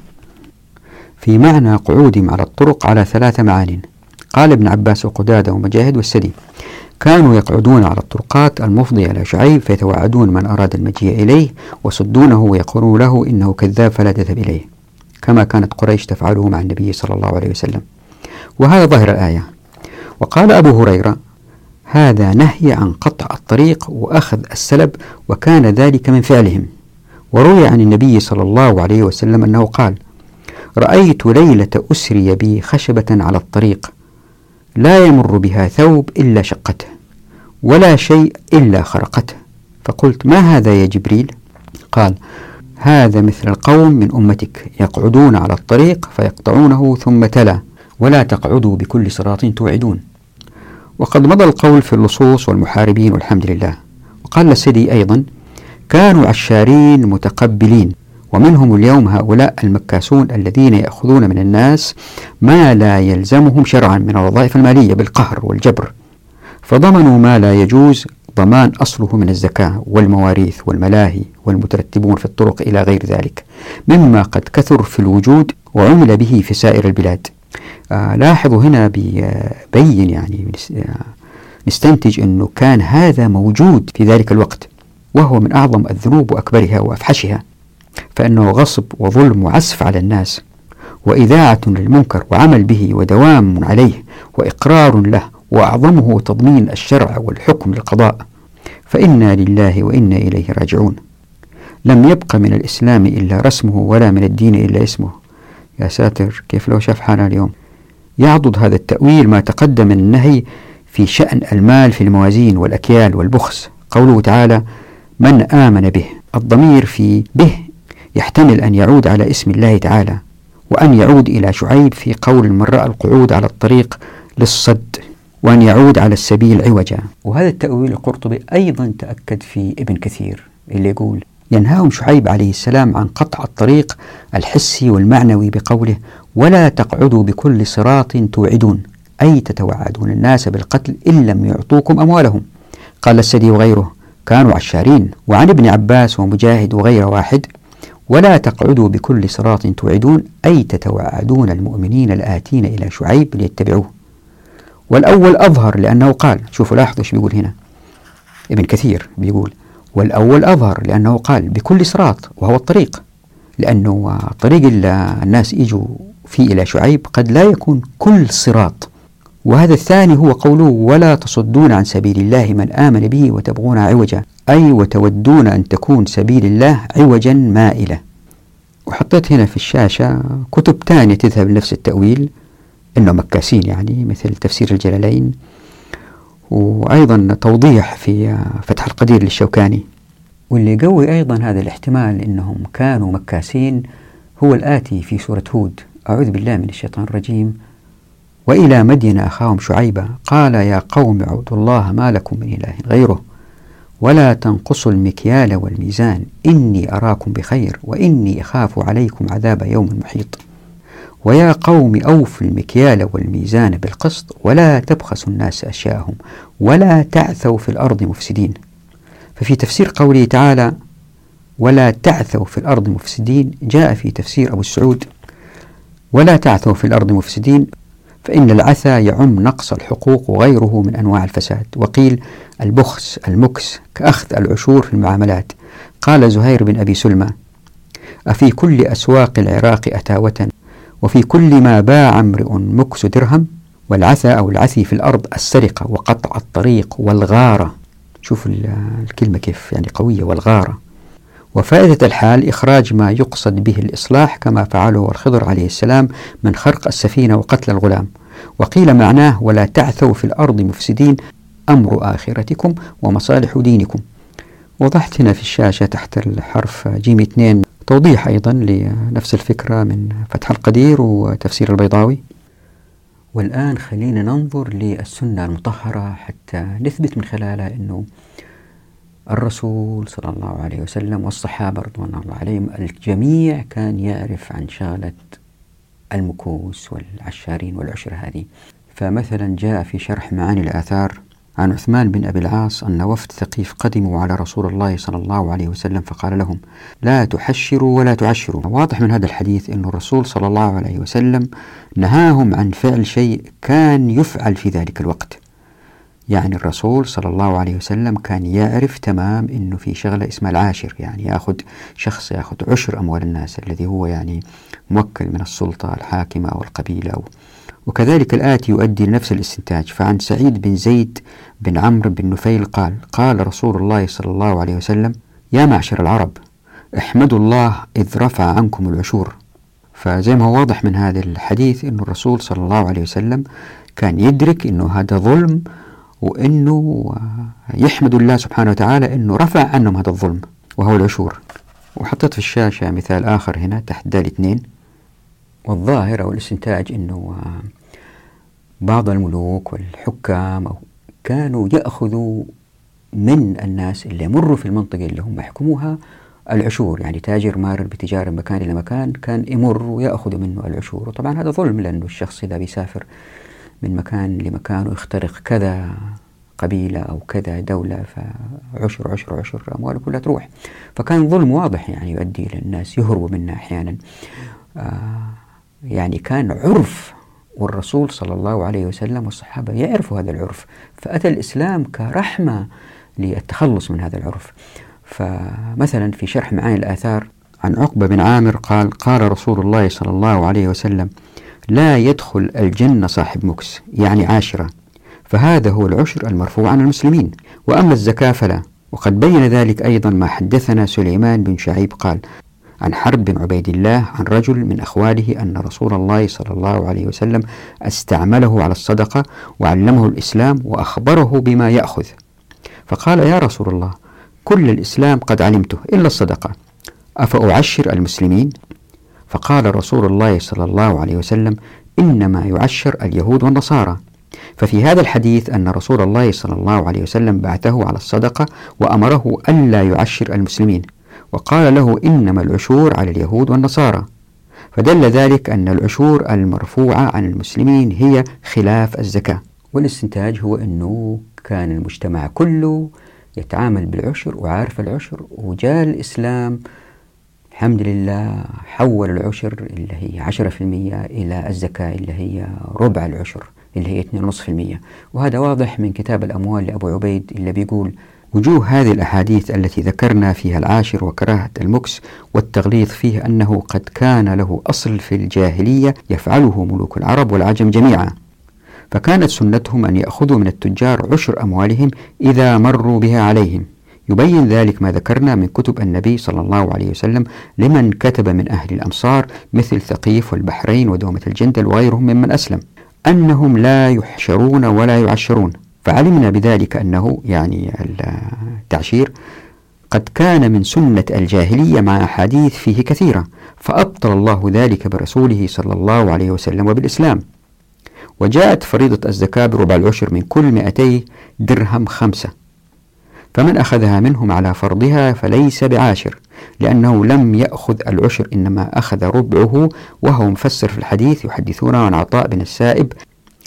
في معنى قعودهم على الطرق على ثلاث معان. قال ابن عباس وقدادة ومجاهد والسدي كانوا يقعدون على الطرقات المفضية إلى شعيب فيتوعدون من أراد المجيء إليه وصدونه ويقولون له إنه كذاب فلا تذهب إليه. كما كانت قريش تفعله مع النبي صلى الله عليه وسلم. وهذا ظاهر الآية. وقال أبو هريرة هذا نهي عن قطع الطريق وأخذ السلب وكان ذلك من فعلهم. وروي عن النبي صلى الله عليه وسلم أنه قال رأيت ليلة أسري بي خشبة على الطريق لا يمر بها ثوب إلا شقته ولا شيء إلا خرقته. فقلت ما هذا يا جبريل؟ قال هذا مثل القوم من أمتك يقعدون على الطريق فيقطعونه ثم تلا ولا تقعدوا بكل صراط توعدون. وقد مضى القول في اللصوص والمحاربين والحمد لله. وقال السدي أيضا كانوا عشارين متقبلين ومنهم اليوم هؤلاء المكاسون الذين يأخذون من الناس ما لا يلزمهم شرعا من الوظائف المالية بالقهر والجبر. فضمنوا ما لا يجوز ضمان أصله من الزكاة والمواريث والملاهي والمترتبون في الطرق إلى غير ذلك مما قد كثر في الوجود وعمل به في سائر البلاد. لاحظوا هنا بيبين يعني نستنتج أنه كان هذا موجود في ذلك الوقت وهو من أعظم الذنوب وأكبرها وأفحشها فإنه غصب وظلم وعسف على الناس وإذاعة للمنكر وعمل به ودوام عليه وإقرار له وأعظمه تضمين الشرع والحكم للقضاء. فإنا لله وإنا إليه راجعون. لم يبق من الإسلام إلا رسمه ولا من الدين إلا اسمه. يا ساتر كيف لو شاف حالنا اليوم؟ يعضد هذا التأويل ما تقدم النهي في شأن المال في الموازين والأكيال والبخس. قوله تعالى من آمن به. الضمير في به يحتمل أن يعود على اسم الله تعالى وأن يعود إلى شعيب في قول من رأى القعود على الطريق للصد وأن يعود على السبيل عوجا. وهذا التأويل القرطبي أيضا تأكد في ابن كثير اللي يقول ينهاهم شعيب عليه السلام عن قطع الطريق الحسي والمعنوي بقوله ولا تقعدوا بكل صراط توعدون أي تتوعدون الناس بالقتل إن لم يعطوكم أموالهم. قال السدي وغيره كانوا عشارين وعن ابن عباس ومجاهد وغير واحد ولا تقعدوا بكل صراط توعدون أي تتوعدون المؤمنين الآتين إلى شعيب ليتبعوه. والأول أظهر لأنه قال شوفوا لاحظوا إيش بيقول هنا. ابن كثير بيقول والأول أظهر لأنه قال بكل صراط وهو الطريق لأنه طريق الناس يجوا فيه إلى شعيب قد لا يكون كل صراط. وهذا الثاني هو قوله ولا تصدون عن سبيل الله من آمن به وتبغون عوجا أي وتودون أن تكون سبيل الله عوجا مائلة. وحطيت هنا في الشاشة كتب ثانية تذهب لنفس التأويل إنه مكاسين يعني مثل تفسير الجلالين. وأيضا توضيح في فتح القدير للشوكاني. واللي يقوي أيضا هذا الاحتمال إنهم كانوا مكاسين هو الآتي في سورة هود. أعوذ بالله من الشيطان الرجيم. وإلى مدين أخاهم شعيبا قال يا قوم اعبدوا الله ما لكم من إله غيره ولا تنقصوا المكيال والميزان. إني أراكم بخير وإني أخاف عليكم عذاب يوم محيط. ويا قوم أوفوا المكيال والميزان بالقسط ولا تبخسوا الناس أشياءهم ولا تعثوا في الأرض مفسدين. ففي تفسير قوله تعالى ولا تعثوا في الأرض مفسدين جاء في تفسير أبو السعود ولا تعثوا في الأرض مفسدين فإن العثى يعم نقص الحقوق وغيره من أنواع الفساد. وقيل البخس المكس كأخذ العشور في المعاملات. قال زهير بن أبي سلمى أفي كل أسواق العراق أتاوة؟ وفي كل ما باع امرئ مكس درهم والعثى أو العثي في الأرض السرقة وقطع الطريق والغارة. شوف الكلمة كيف يعني قوية والغارة. وفائدة الحال إخراج ما يقصد به الإصلاح كما فعله الخضر عليه السلام من خرق السفينة وقتل الغلام. وقيل معناه ولا تعثوا في الأرض مفسدين أمر آخرتكم ومصالح دينكم. وضحت هنا في الشاشة تحت الحرف جيم 2 توضيح أيضا لنفس الفكرة من فتح القدير وتفسير البيضاوي. والآن خلينا ننظر للسنة المطهرة حتى نثبت من خلالها أنه الرسول صلى الله عليه وسلم والصحابة رضوان الله عليهم الجميع كان يعرف عن شغلة المكوس والعشارين والعشر هذه. فمثلا جاء في شرح معاني الآثار عن عثمان بن أبي العاص أن وفد ثقيف قدموا على رسول الله صلى الله عليه وسلم فقال لهم لا تحشروا ولا تعشروا. واضح من هذا الحديث أن الرسول صلى الله عليه وسلم نهاهم عن فعل شيء كان يفعل في ذلك الوقت. يعني الرسول صلى الله عليه وسلم كان يعرف تمام إنه في شغلة اسمها العاشر يعني يأخذ شخص يأخذ عشر أموال الناس الذي هو يعني موكل من السلطة الحاكمة أو القبيلة أو وكذلك الآتي يؤدي لنفس الاستنتاج. فعن سعيد بن زيد بن عمرو بن نفيل قال قال رسول الله صلى الله عليه وسلم يا معشر العرب احمدوا الله إذ رفع عنكم العشور. فزي ما هو واضح من هذا الحديث أن الرسول صلى الله عليه وسلم كان يدرك أنه هذا ظلم وأنه يحمد الله سبحانه وتعالى أنه رفع عنهم هذا الظلم وهو العشور. وحطيت في الشاشة مثال آخر هنا تحت دال اثنين والظاهر أو الاستنتاج أنه بعض الملوك والحكام كانوا يأخذوا من الناس اللي يمروا في المنطقة اللي هم يحكموها العشور. يعني تاجر مار بتجارة من مكان إلى مكان كان يمر ويأخذ منه العشور. وطبعا هذا ظلم لأنه الشخص إذا بيسافر من مكان لمكان ويخترق كذا قبيلة أو كذا دولة فعشر عشر عشر أمواله كلها تروح. فكان ظلم واضح يعني يؤدي إلى الناس يهربوا منه أحيانا. آه يعني كان عرف والرسول صلى الله عليه وسلم والصحابة يعرفوا هذا العرف فأتى الإسلام كرحمة للتخلص من هذا العرف. فمثلا في شرح معاني الآثار عن عقبة بن عامر قال قال رسول الله صلى الله عليه وسلم لا يدخل الجنة صاحب مكس يعني عاشرة. فهذا هو العشر المرفوع عن المسلمين. وأما الزكاة فلا. وقد بين ذلك أيضا ما حدثنا سليمان بن شعيب قال عن حرب بن عبيد الله عن رجل من أخواله أن رسول الله صلى الله عليه وسلم استعمله على الصدقة وعلمه الإسلام وأخبره بما يأخذ. فقال يا رسول الله كل الإسلام قد علمته إلا الصدقة أفأعشر المسلمين؟ فقال رسول الله صلى الله عليه وسلم إنما يعشر اليهود والنصارى. ففي هذا الحديث أن رسول الله صلى الله عليه وسلم بعثه على الصدقة وأمره ألا يعشر المسلمين. وقال له إنما العشور على اليهود والنصارى. فدل ذلك أن العشور المرفوعة عن المسلمين هي خلاف الزكاة. والاستنتاج هو أنه كان المجتمع كله يتعامل بالعشر وعارف العشر وجاء الإسلام الحمد لله حول العشر اللي هي عشرة في المية إلى الزكاة اللي هي ربع العشر اللي هي 2.5% وهذا واضح من كتاب الأموال لأبو عبيد اللي بيقول وجوه هذه الأحاديث التي ذكرنا فيها العاشر وكراهة المكس والتغليظ فيه أنه قد كان له أصل في الجاهلية يفعله ملوك العرب والعجم جميعا. فكانت سنتهم أن يأخذوا من التجار عشر أموالهم إذا مروا بها عليهم. يبين ذلك ما ذكرنا من كتب النبي صلى الله عليه وسلم لمن كتب من أهل الأمصار مثل ثقيف والبحرين ودومة الجندل وغيرهم ممن أسلم. أنهم لا يحشرون ولا يعشرون. فعلمنا بذلك أنه يعني التعشير قد كان من سنة الجاهلية مع أحاديث فيه كثيرة فأبطل الله ذلك برسوله صلى الله عليه وسلم وبالإسلام. وجاءت فريضة الزكاة بربع العشر من كل مئتي درهم خمسة. فمن أخذها منهم على فرضها فليس بعاشر لأنه لم يأخذ العشر إنما أخذ ربعه وهو مفسر في الحديث يحدثون عن عطاء بن السائب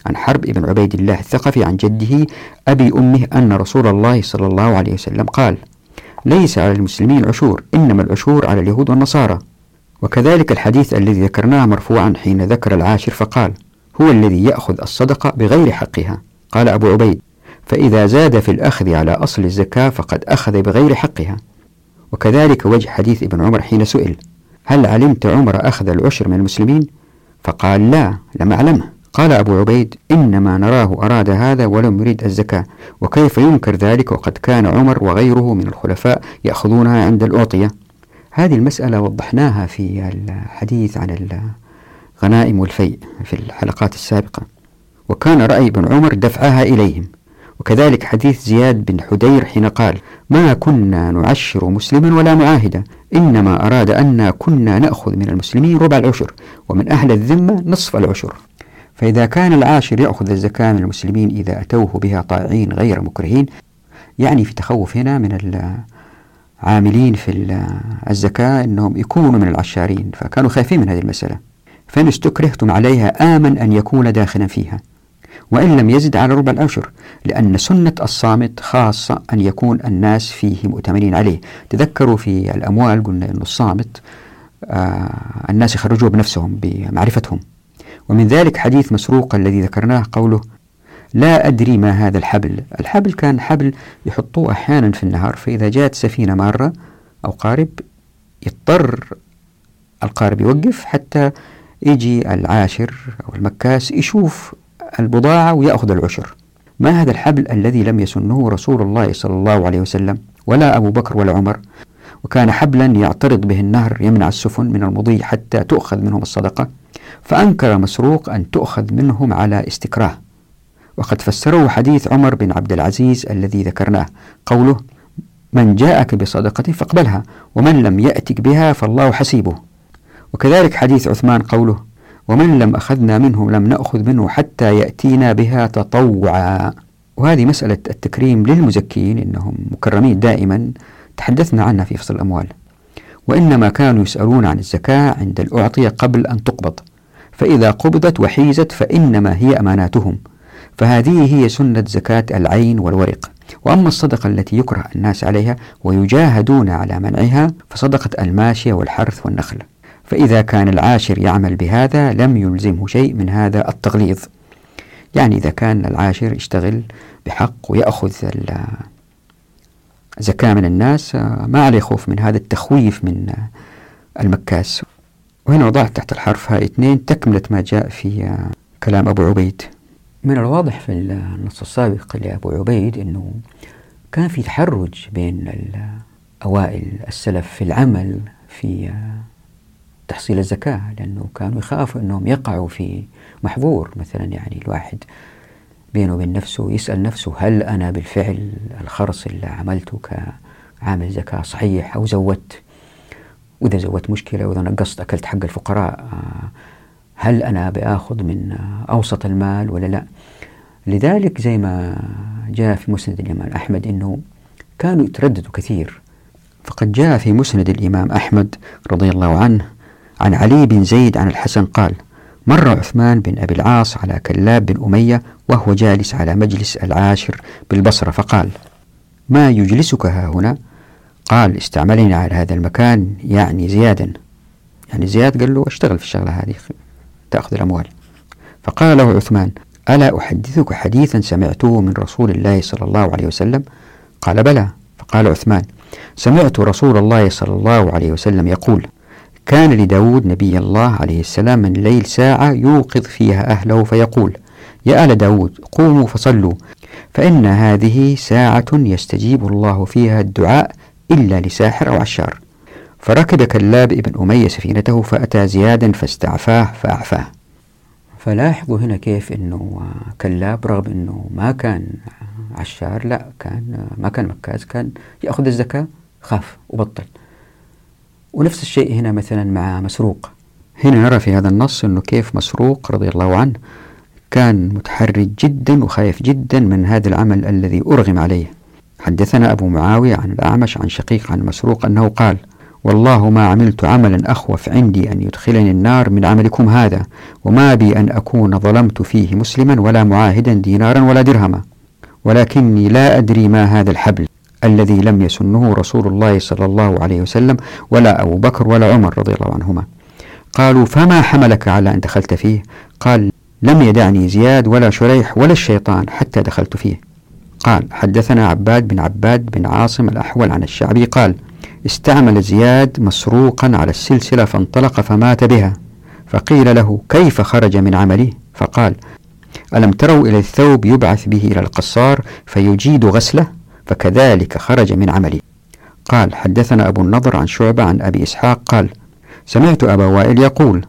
عن حرب بن عبيد الله الثقفي عن جده أبي أمه أن رسول الله صلى الله عليه وسلم قال ليس على المسلمين عشور إنما العشور على اليهود والنصارى. وكذلك الحديث الذي ذكرناه مرفوعا حين ذكر العاشر فقال هو الذي يأخذ الصدقة بغير حقها. قال أبو عبيد فإذا زاد في الأخذ على أصل الزكاة فقد أخذ بغير حقها. وكذلك وجه حديث ابن عمر حين سئل هل علمت عمر أخذ العشر من المسلمين؟ فقال لا لم أعلمه. قال أبو عبيد إنما نراه أراد هذا ولم يريد الزكاة وكيف ينكر ذلك وقد كان عمر وغيره من الخلفاء يأخذونها عند الأعطية؟ هذه المسألة وضحناها في الحديث عن الغنائم والفيء في الحلقات السابقة. وكان رأي ابن عمر دفعها إليهم. وكذلك حديث زياد بن حدير حين قال ما كنا نعشر مسلما ولا معاهدا إنما أراد أن كنا نأخذ من المسلمين ربع العشر ومن أهل الذمة نصف العشر. فإذا كان العاشر يأخذ الزكاة من المسلمين إذا أتوه بها طائعين غير مكرهين يعني في تخوف هنا من العاملين في الزكاة أنهم يكونوا من العشارين فكانوا خايفين من هذه المسألة. فإن استكرهتم عليها آمن أن يكون داخلا فيها. وإن لم يزد على ربع العشر لأن سنة الصامت خاصة أن يكون الناس فيه مؤتمنين عليه. تذكروا في الأموال قلنا أن الصامت آه الناس يخرجوا بنفسهم بمعرفتهم. ومن ذلك حديث مسروق الذي ذكرناه قوله لا أدري ما هذا الحبل. الحبل كان حبل يحطوه أحيانا في النهر فإذا جاءت سفينة مارة أو قارب يضطر القارب يوقف حتى يجي العاشر أو المكاس يشوف البضاعة ويأخذ العشر. ما هذا الحبل الذي لم يسنه رسول الله صلى الله عليه وسلم ولا أبو بكر ولا عمر؟ وكان حبلا يعترض به النهر يمنع السفن من المضي حتى تؤخذ منهم الصدقة. فأنكر مسروق أن تؤخذ منهم على استكراه. وقد فسره حديث عمر بن عبد العزيز الذي ذكرناه. قوله من جاءك بصدقة فاقبلها ومن لم يأتك بها فالله حسيبه. وكذلك حديث عثمان قوله ومن لم أخذنا منه لم نأخذ منه حتى يأتينا بها تطوعا. وهذه مسألة التكريم للمزكين إنهم مكرمين دائما. تحدثنا عنها في فصل الأموال. وإنما كانوا يسألون عن الزكاة عند الأعطية قبل أن تقبض. فإذا قبضت وحيزت فإنما هي أماناتهم. فهذه هي سنة زكاة العين والورق. وأما الصدقة التي يكره الناس عليها ويجاهدون على منعها فصدقة الماشية والحرث والنخل. فإذا كان العاشر يعمل بهذا لم يلزمه شيء من هذا التغليظ. يعني إذا كان العاشر يشتغل بحق ويأخذ الزكاة من الناس ما عليه خوف من هذا التخويف من المكاس. وهنا وضعت تحت الحرف هاء اثنين تكملة ما جاء في كلام أبو عبيد. من الواضح في النص السابق لأبو عبيد أنه كان في تحرج بين أوائل السلف في العمل في تحصيل الزكاة لأنه كانوا يخافوا أنهم يقعوا في محظور. مثلا يعني الواحد بينه وبين نفسه يسأل نفسه هل أنا بالفعل الخرص اللي عملته كعامل زكاة صحيح أو زودت؟ وإذا زودت مشكلة وإذا نقصت أكلت حق الفقراء هل أنا بآخذ من أوسط المال ولا لا؟ لذلك زي ما جاء في مسند الإمام أحمد أنه كانوا يترددوا كثير. فقد جاء في مسند الإمام أحمد رضي الله عنه عن علي بن زيد عن الحسن قال مر عثمان بن أبي العاص على كلاب بن أمية وهو جالس على مجلس العاشر بالبصرة فقال ما يجلسك ها هنا؟ قال استعملني على هذا المكان يعني زيادا. يعني زياد قال له اشتغل في الشغلة هذه تأخذ الأموال. فقال له عثمان ألا أحدثك حديثا سمعته من رسول الله صلى الله عليه وسلم؟ قال بلى. فقال عثمان سمعت رسول الله صلى الله عليه وسلم يقول كان لداود نبي الله عليه السلام من الليل ساعة يوقظ فيها أهله فيقول يا آل داود قوموا فصلوا فإن هذه ساعة يستجيب الله فيها الدعاء إلا لساحر أو عشار. فركب كلاب ابن أمية سفينته فأتى زيادا فاستعفاه فأعفاه. فلاحظوا هنا كيف أنه كلاب رغم أنه ما كان عشار لا كان ما كان مكاز كان يأخذ الزكاة خاف وبطل. ونفس الشيء هنا مثلا مع مسروق. هنا نرى في هذا النص أنه كيف مسروق رضي الله عنه كان متحرج جدا وخايف جدا من هذا العمل الذي أرغم عليه. حدثنا أبو معاوية عن الأعمش عن شقيق عن مسروق أنه قال والله ما عملت عملا أخوف عندي أن يدخلني النار من عملكم هذا وما بي أن أكون ظلمت فيه مسلما ولا معاهدا دينارا ولا درهما ولكني لا أدري ما هذا الحبل الذي لم يسنه رسول الله صلى الله عليه وسلم ولا أبو بكر ولا عمر رضي الله عنهما. قالوا فما حملك على أن دخلت فيه؟ قال لم يدعني زياد ولا شريح ولا الشيطان حتى دخلت فيه. قال حدثنا عباد بن عباد بن عاصم الأحول عن الشعبي قال استعمل زياد مسروقا على السلسلة فانطلق فمات بها فقيل له كيف خرج من عمله؟ فقال ألم تروا إلى الثوب يبعث به إلى القصار فيجيد غسله؟ فكذلك خرج من عمله. قال حدثنا أبو النضر عن شعبة عن أبي إسحاق قال سمعت أبا وائل يقول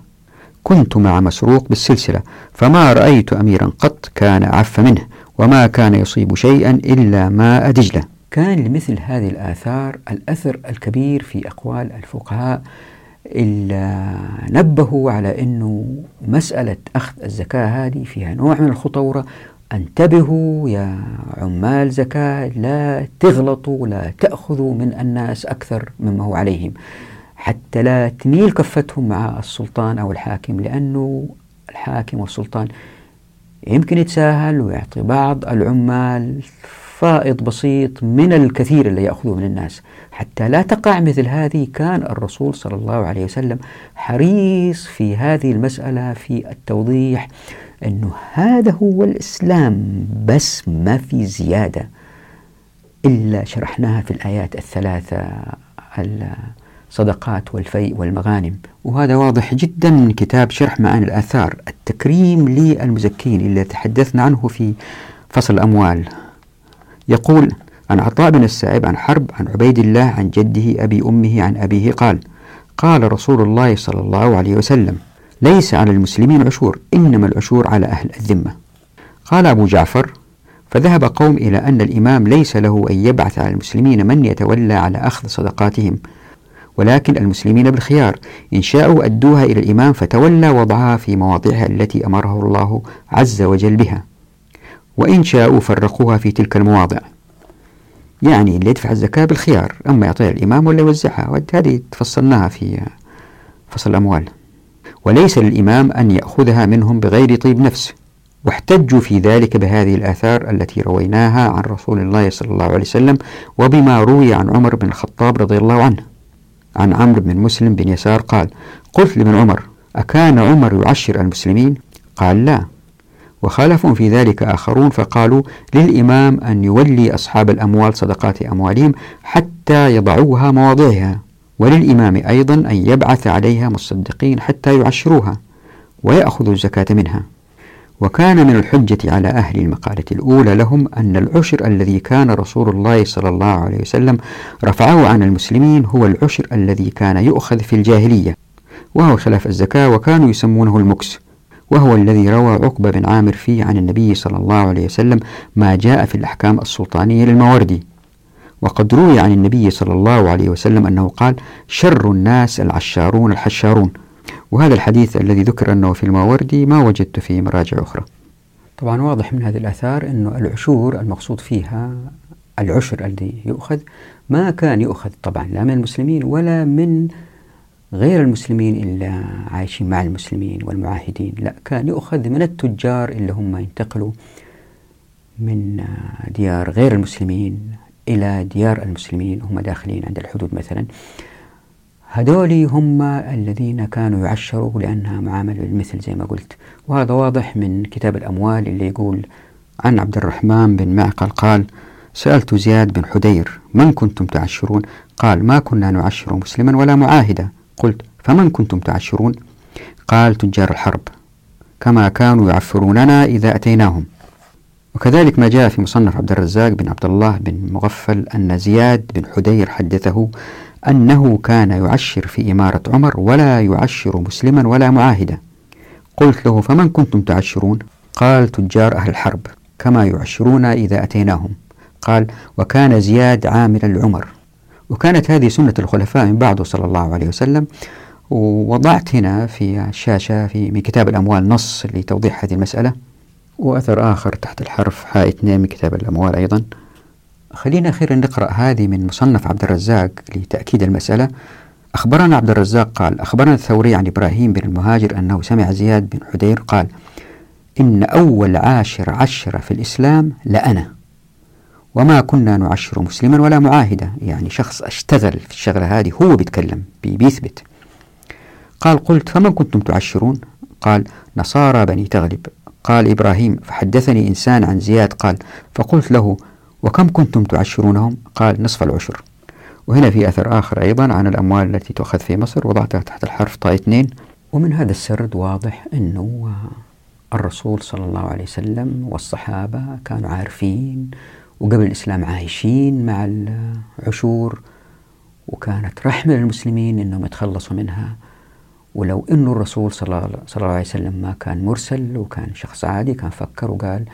كنت مع مسروق بالسلسلة فما رأيت أميرا قط كان أعف منه وما كان يصيب شيئا إلا ماء دجلة كان لمثل هذه الآثار الأثر الكبير في أقوال الفقهاء إلا نبهوا على أنه مسألة أخذ الزكاة هذه فيها نوع من الخطورة. انتبهوا يا عمال زكاة لا تغلطوا لا تأخذوا من الناس أكثر مما هو عليهم. حتى لا تميل كفتهم مع السلطان أو الحاكم لأنه الحاكم والسلطان يمكن يتساهل ويعطي بعض العمال فائض بسيط من الكثير اللي يأخذه من الناس. حتى لا تقع مثل هذه كان الرسول صلى الله عليه وسلم حريص في هذه المسألة في التوضيح أنه هذا هو الإسلام بس ما في زيادة إلا شرحناها في الآيات الثلاثة الصدقات والفيء والمغانم. وهذا واضح جدا من كتاب شرح معاني الآثار التكريم للمزكين اللي تحدثنا عنه في فصل الأموال. يقول عن عطاء بن السائب عن حرب عن عبيد الله عن جده أبي أمه عن أبيه قال قال رسول الله صلى الله عليه وسلم ليس على المسلمين عشور إنما العشور على أهل الذمة. قال أبو جعفر فذهب قوم إلى أن الإمام ليس له أن يبعث على المسلمين من يتولى على أخذ صدقاتهم ولكن المسلمين بالخيار. إن شاءوا أدوها إلى الإمام فتولى وضعها في مواضعها التي أمره الله عز وجل بها. وإن شاءوا فرقوها في تلك المواضع. يعني اللي يدفع الزكاة بالخيار. أما يعطيها الإمام ولا يوزعها. هذه تفصلناها في فصل الأموال. وليس للإمام أن يأخذها منهم بغير طيب نفس. واحتجوا في ذلك بهذه الآثار التي رويناها عن رسول الله صلى الله عليه وسلم وبما روي عن عمر بن الخطاب رضي الله عنه. عن عمرو بن مسلم بن يسار قال قلت لابن عمر أكان عمر يعشر المسلمين؟ قال لا. وخالفهم في ذلك آخرون فقالوا للإمام أن يولي أصحاب الأموال صدقات أموالهم حتى يضعوها مواضعها وللإمام أيضا أن يبعث عليها مصدقين حتى يعشروها ويأخذوا الزكاة منها. وكان من الحجة على أهل المقالة الأولى لهم أن العشر الذي كان رسول الله صلى الله عليه وسلم رفعه عن المسلمين هو العشر الذي كان يؤخذ في الجاهلية وهو خلاف الزكاة وكانوا يسمونه المكس وهو الذي روى عقبة بن عامر فيه عن النبي صلى الله عليه وسلم ما جاء في الأحكام السلطانية للمواردي وقد روي عن النبي صلى الله عليه وسلم أنه قال شر الناس العشارون الحشارون. وهذا الحديث الذي ذكر أنه في الماوردي ما وجدت في مراجع أخرى. طبعا واضح من هذه الآثار أنه العشور المقصود فيها العشر الذي يؤخذ ما كان يؤخذ طبعا لا من المسلمين ولا من غير المسلمين إلا عايشين مع المسلمين والمعاهدين لا كان يؤخذ من التجار اللي هم ينتقلوا من ديار غير المسلمين إلى ديار المسلمين هم داخلين عند الحدود مثلا. هذول هم الذين كانوا يعشروا لأنها معاملة بالمثل زي ما قلت. وهذا واضح من كتاب الأموال اللي يقول عن عبد الرحمن بن معقل قال سألت زياد بن حدير من كنتم تعشرون؟ قال ما كنا نعشر مسلما ولا معاهدا قلت فمن كنتم تعشرون؟ قال تجار الحرب كما كانوا يعفروننا إذا أتيناهم. وكذلك ما جاء في مصنف عبد الرزاق بن عبد الله بن مغفل أن زياد بن حدير حدثه أنه كان يعشر في إمارة عمر ولا يعشر مسلما ولا معاهدا. قلت له فمن كنتم تعشرون؟ قال تجار أهل الحرب كما يعشرون إذا أتيناهم. قال وكان زياد عاملا لعمر وكانت هذه سنة الخلفاء من بعده صلى الله عليه وسلم. ووضعت هنا في الشاشة في من كتاب الأموال نص لتوضيح هذه المسألة. وأثر آخر تحت الحرف اثنين من كتاب الأموال أيضا. خلينا أخيرا نقرأ هذه من مصنف عبد الرزاق لتأكيد المسألة. أخبرنا عبد الرزاق قال أخبرنا الثوري عن إبراهيم بن المهاجر أنه سمع زياد بن حدير قال إن أول عاشر عشر في الإسلام لأنا وما كنا نعشر مسلما ولا معاهدا يعني شخص اشتغل في الشغلة هذه هو بيتكلم بيثبت. قال قلت فمن كنتم تعشرون؟ قال نصارى بني تغلب. قال إبراهيم فحدثني إنسان عن زياد. قال فقلت له وكم كنتم تعشرونهم؟ قال نصف العشر. وهنا في أثر آخر أيضا عن الأموال التي تؤخذ في مصر وضعتها تحت الحرف طاء اثنين. ومن هذا السرد واضح أنه الرسول صلى الله عليه وسلم والصحابة كانوا عارفين وقبل الإسلام عايشين مع العشور وكانت رحمة للمسلمين أنهم يتخلصوا منها. ولو أنه الرسول صلى الله عليه وسلم ما كان مرسل وكان شخص عادي كان فكر وقال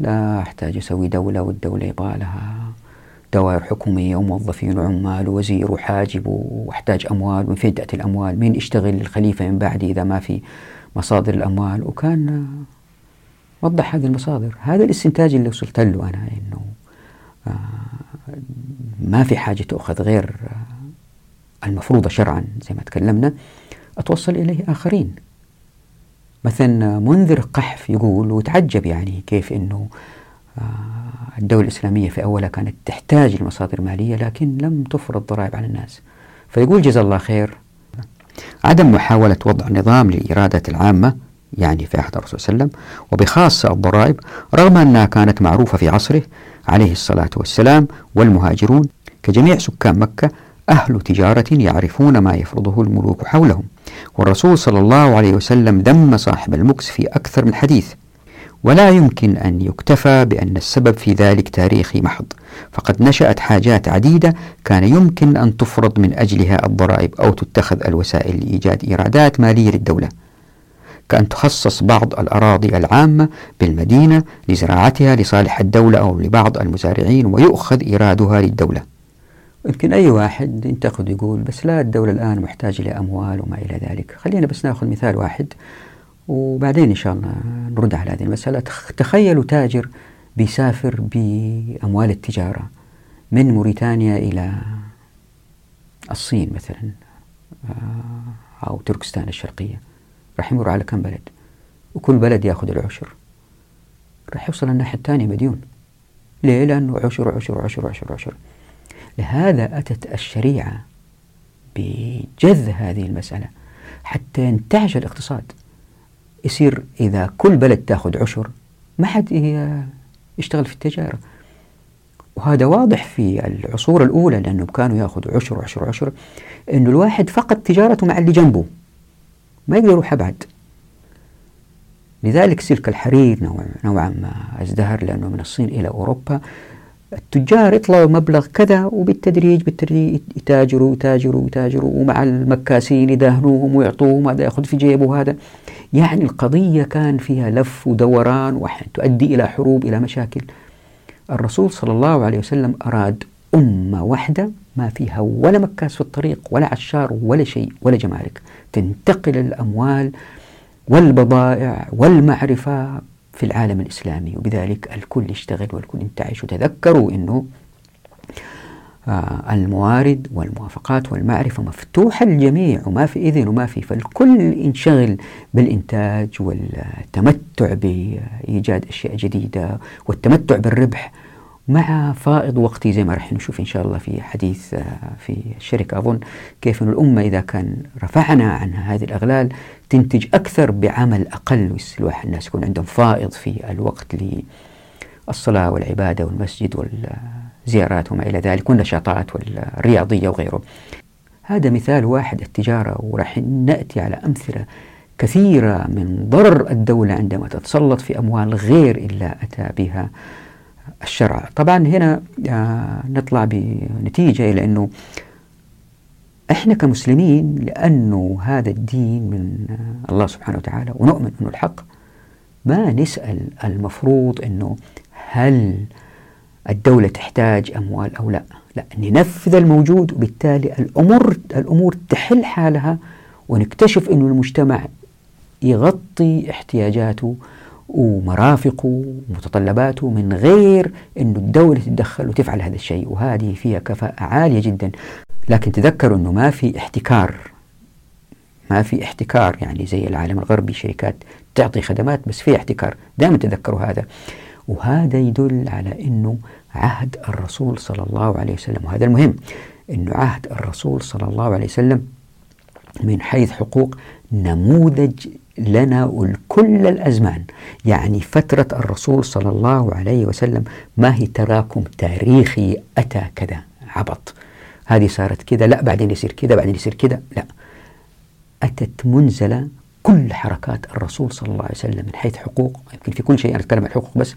لا أحتاج أسوي دولة والدولة يبغى لها دوائر حكومية وموظفين وعمال ووزير وحاجب وأحتاج أموال ومن فين تأتي الأموال. مين يشتغل الخليفة من بعدي إذا ما في مصادر الأموال؟ وكان وضح هذه المصادر. هذا الاستنتاج اللي وصلت له أنا إنه آه، ما في حاجة تأخذ غير آه، المفروضة شرعا زي ما تكلمنا أتوصل إليه آخرين. مثلا منذر قحف يقول وتعجب يعني كيف أنه آه، الدولة الإسلامية في أولها كانت تحتاج لمصادر مالية لكن لم تفرض ضرائب على الناس. فيقول جزا الله خير. عدم محاولة وضع نظام للإرادة العامة يعني في عهد الرسول صلى الله عليه وسلم وبخاصة الضرائب رغم أنها كانت معروفة في عصره عليه الصلاة والسلام والمهاجرون كجميع سكان مكة أهل تجارة يعرفون ما يفرضه الملوك حولهم. والرسول صلى الله عليه وسلم ذم صاحب المكس في أكثر من حديث. ولا يمكن أن يكتفى بأن السبب في ذلك تاريخي محض. فقد نشأت حاجات عديدة كان يمكن أن تفرض من أجلها الضرائب أو تتخذ الوسائل لإيجاد إيرادات مالية للدولة. كأن تخصص بعض الأراضي العامة بالمدينة لزراعتها لصالح الدولة أو لبعض المزارعين ويؤخذ إيرادها للدولة. يمكن أي واحد ينتقد يقول بس لا الدولة الآن محتاجة لأموال وما إلى ذلك. خلينا بس نأخذ مثال واحد وبعدين إن شاء الله نرد على هذه المسألة. تخيلوا تاجر بيسافر بأموال التجارة من موريتانيا إلى الصين مثلا آه، أو تركستان الشرقية راح يمر على كم بلد؟ وكل بلد يأخذ العشر. راح يوصل الناحية الثانية مديون ليه؟ لأنه عشر عشر عشر عشر عشر. لهذا أتت الشريعة بجذ هذه المسألة حتى ينتعش الاقتصاد. يصير إذا كل بلد تأخذ عشر ما حد يشتغل في التجارة. وهذا واضح في العصور الأولى لأنه كانوا يأخذوا عشر عشر عشر أنه الواحد فقط تجارته مع اللي جنبه. ما يقدر يروح أبعد. لذلك سلك الحرير نوع نوعا ما ازدهر لأنه من الصين إلى أوروبا. التجار يطلعوا مبلغ كذا وبالتدريج بالتدريج يتاجروا يتاجروا يتاجروا ومع المكاسين يدهنوهم ويعطوهم هذا ياخذ في جيبه هذا يعني القضية كان فيها لف ودوران وتؤدي إلى حروب إلى مشاكل. الرسول صلى الله عليه وسلم أراد أمة واحدة ما فيها ولا مكاس في الطريق ولا عشار ولا شيء ولا جمارك. تنتقل الأموال والبضائع والمعرفة في العالم الإسلامي وبذلك الكل يشتغل والكل ينتعش وتذكروا أنه آه، الموارد والموافقات والمعرفة مفتوحة للجميع وما في إذن وما في فالكل ينشغل بالإنتاج والتمتع بإيجاد أشياء جديدة والتمتع بالربح مع فائض وقتي زي ما راح نشوف إن شاء الله في حديث آه، في الشركة. أظن كيف أن الأمة إذا كان رفعنا عنها هذه الأغلال تنتج أكثر بعمل أقل الواحد الناس يكون عندهم فائض في الوقت للصلاة والعبادة والمسجد والزيارات وما إلى ذلك والنشاطات والرياضية وغيره هذا مثال واحد التجارة وراح نأتي على أمثلة كثيرة من ضرر الدولة عندما تتسلط في أموال غير إلا أتى بها الشرع. طبعا هنا آه، نطلع بنتيجة إلى أنه إحنا كمسلمين لأنه هذا الدين من الله سبحانه وتعالى ونؤمن إنه الحق. ما نسأل المفروض إنه هل الدولة تحتاج أموال أو لا؟ لا ننفذ الموجود وبالتالي الأمور الأمور تحل حالها ونكتشف أنه المجتمع يغطي احتياجاته ومرافقه ومتطلباته من غير أن الدولة تتدخل وتفعل هذا الشيء. وهذه فيها كفاءة عالية جدا. لكن تذكروا أنه ما في احتكار. ما في احتكار يعني زي العالم الغربي شركات تعطي خدمات بس في احتكار. دائما تذكروا هذا. وهذا يدل على أنه عهد الرسول صلى الله عليه وسلم. وهذا المهم أنه عهد الرسول صلى الله عليه وسلم من حيث حقوق نموذج لنا ولكل الأزمان. يعني فترة الرسول صلى الله عليه وسلم ما هي تراكم تاريخي أتى كذا عبط. هذه صارت كذا لا بعدين يصير كذا بعدين يصير كذا لا. أتت منزلة كل حركات الرسول صلى الله عليه وسلم من حيث حقوق يمكن في كل شيء أنا أتكلم عن الحقوق بس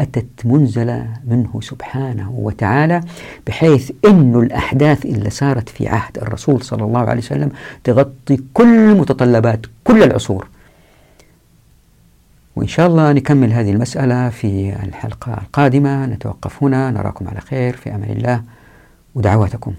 أتت منزلة منه سبحانه وتعالى بحيث أن الأحداث اللي صارت في عهد الرسول صلى الله عليه وسلم تغطي كل متطلبات كل العصور. وإن شاء الله نكمل هذه المسألة في الحلقة القادمة. نتوقف هنا نراكم على خير في أمان الله ودعواتكم.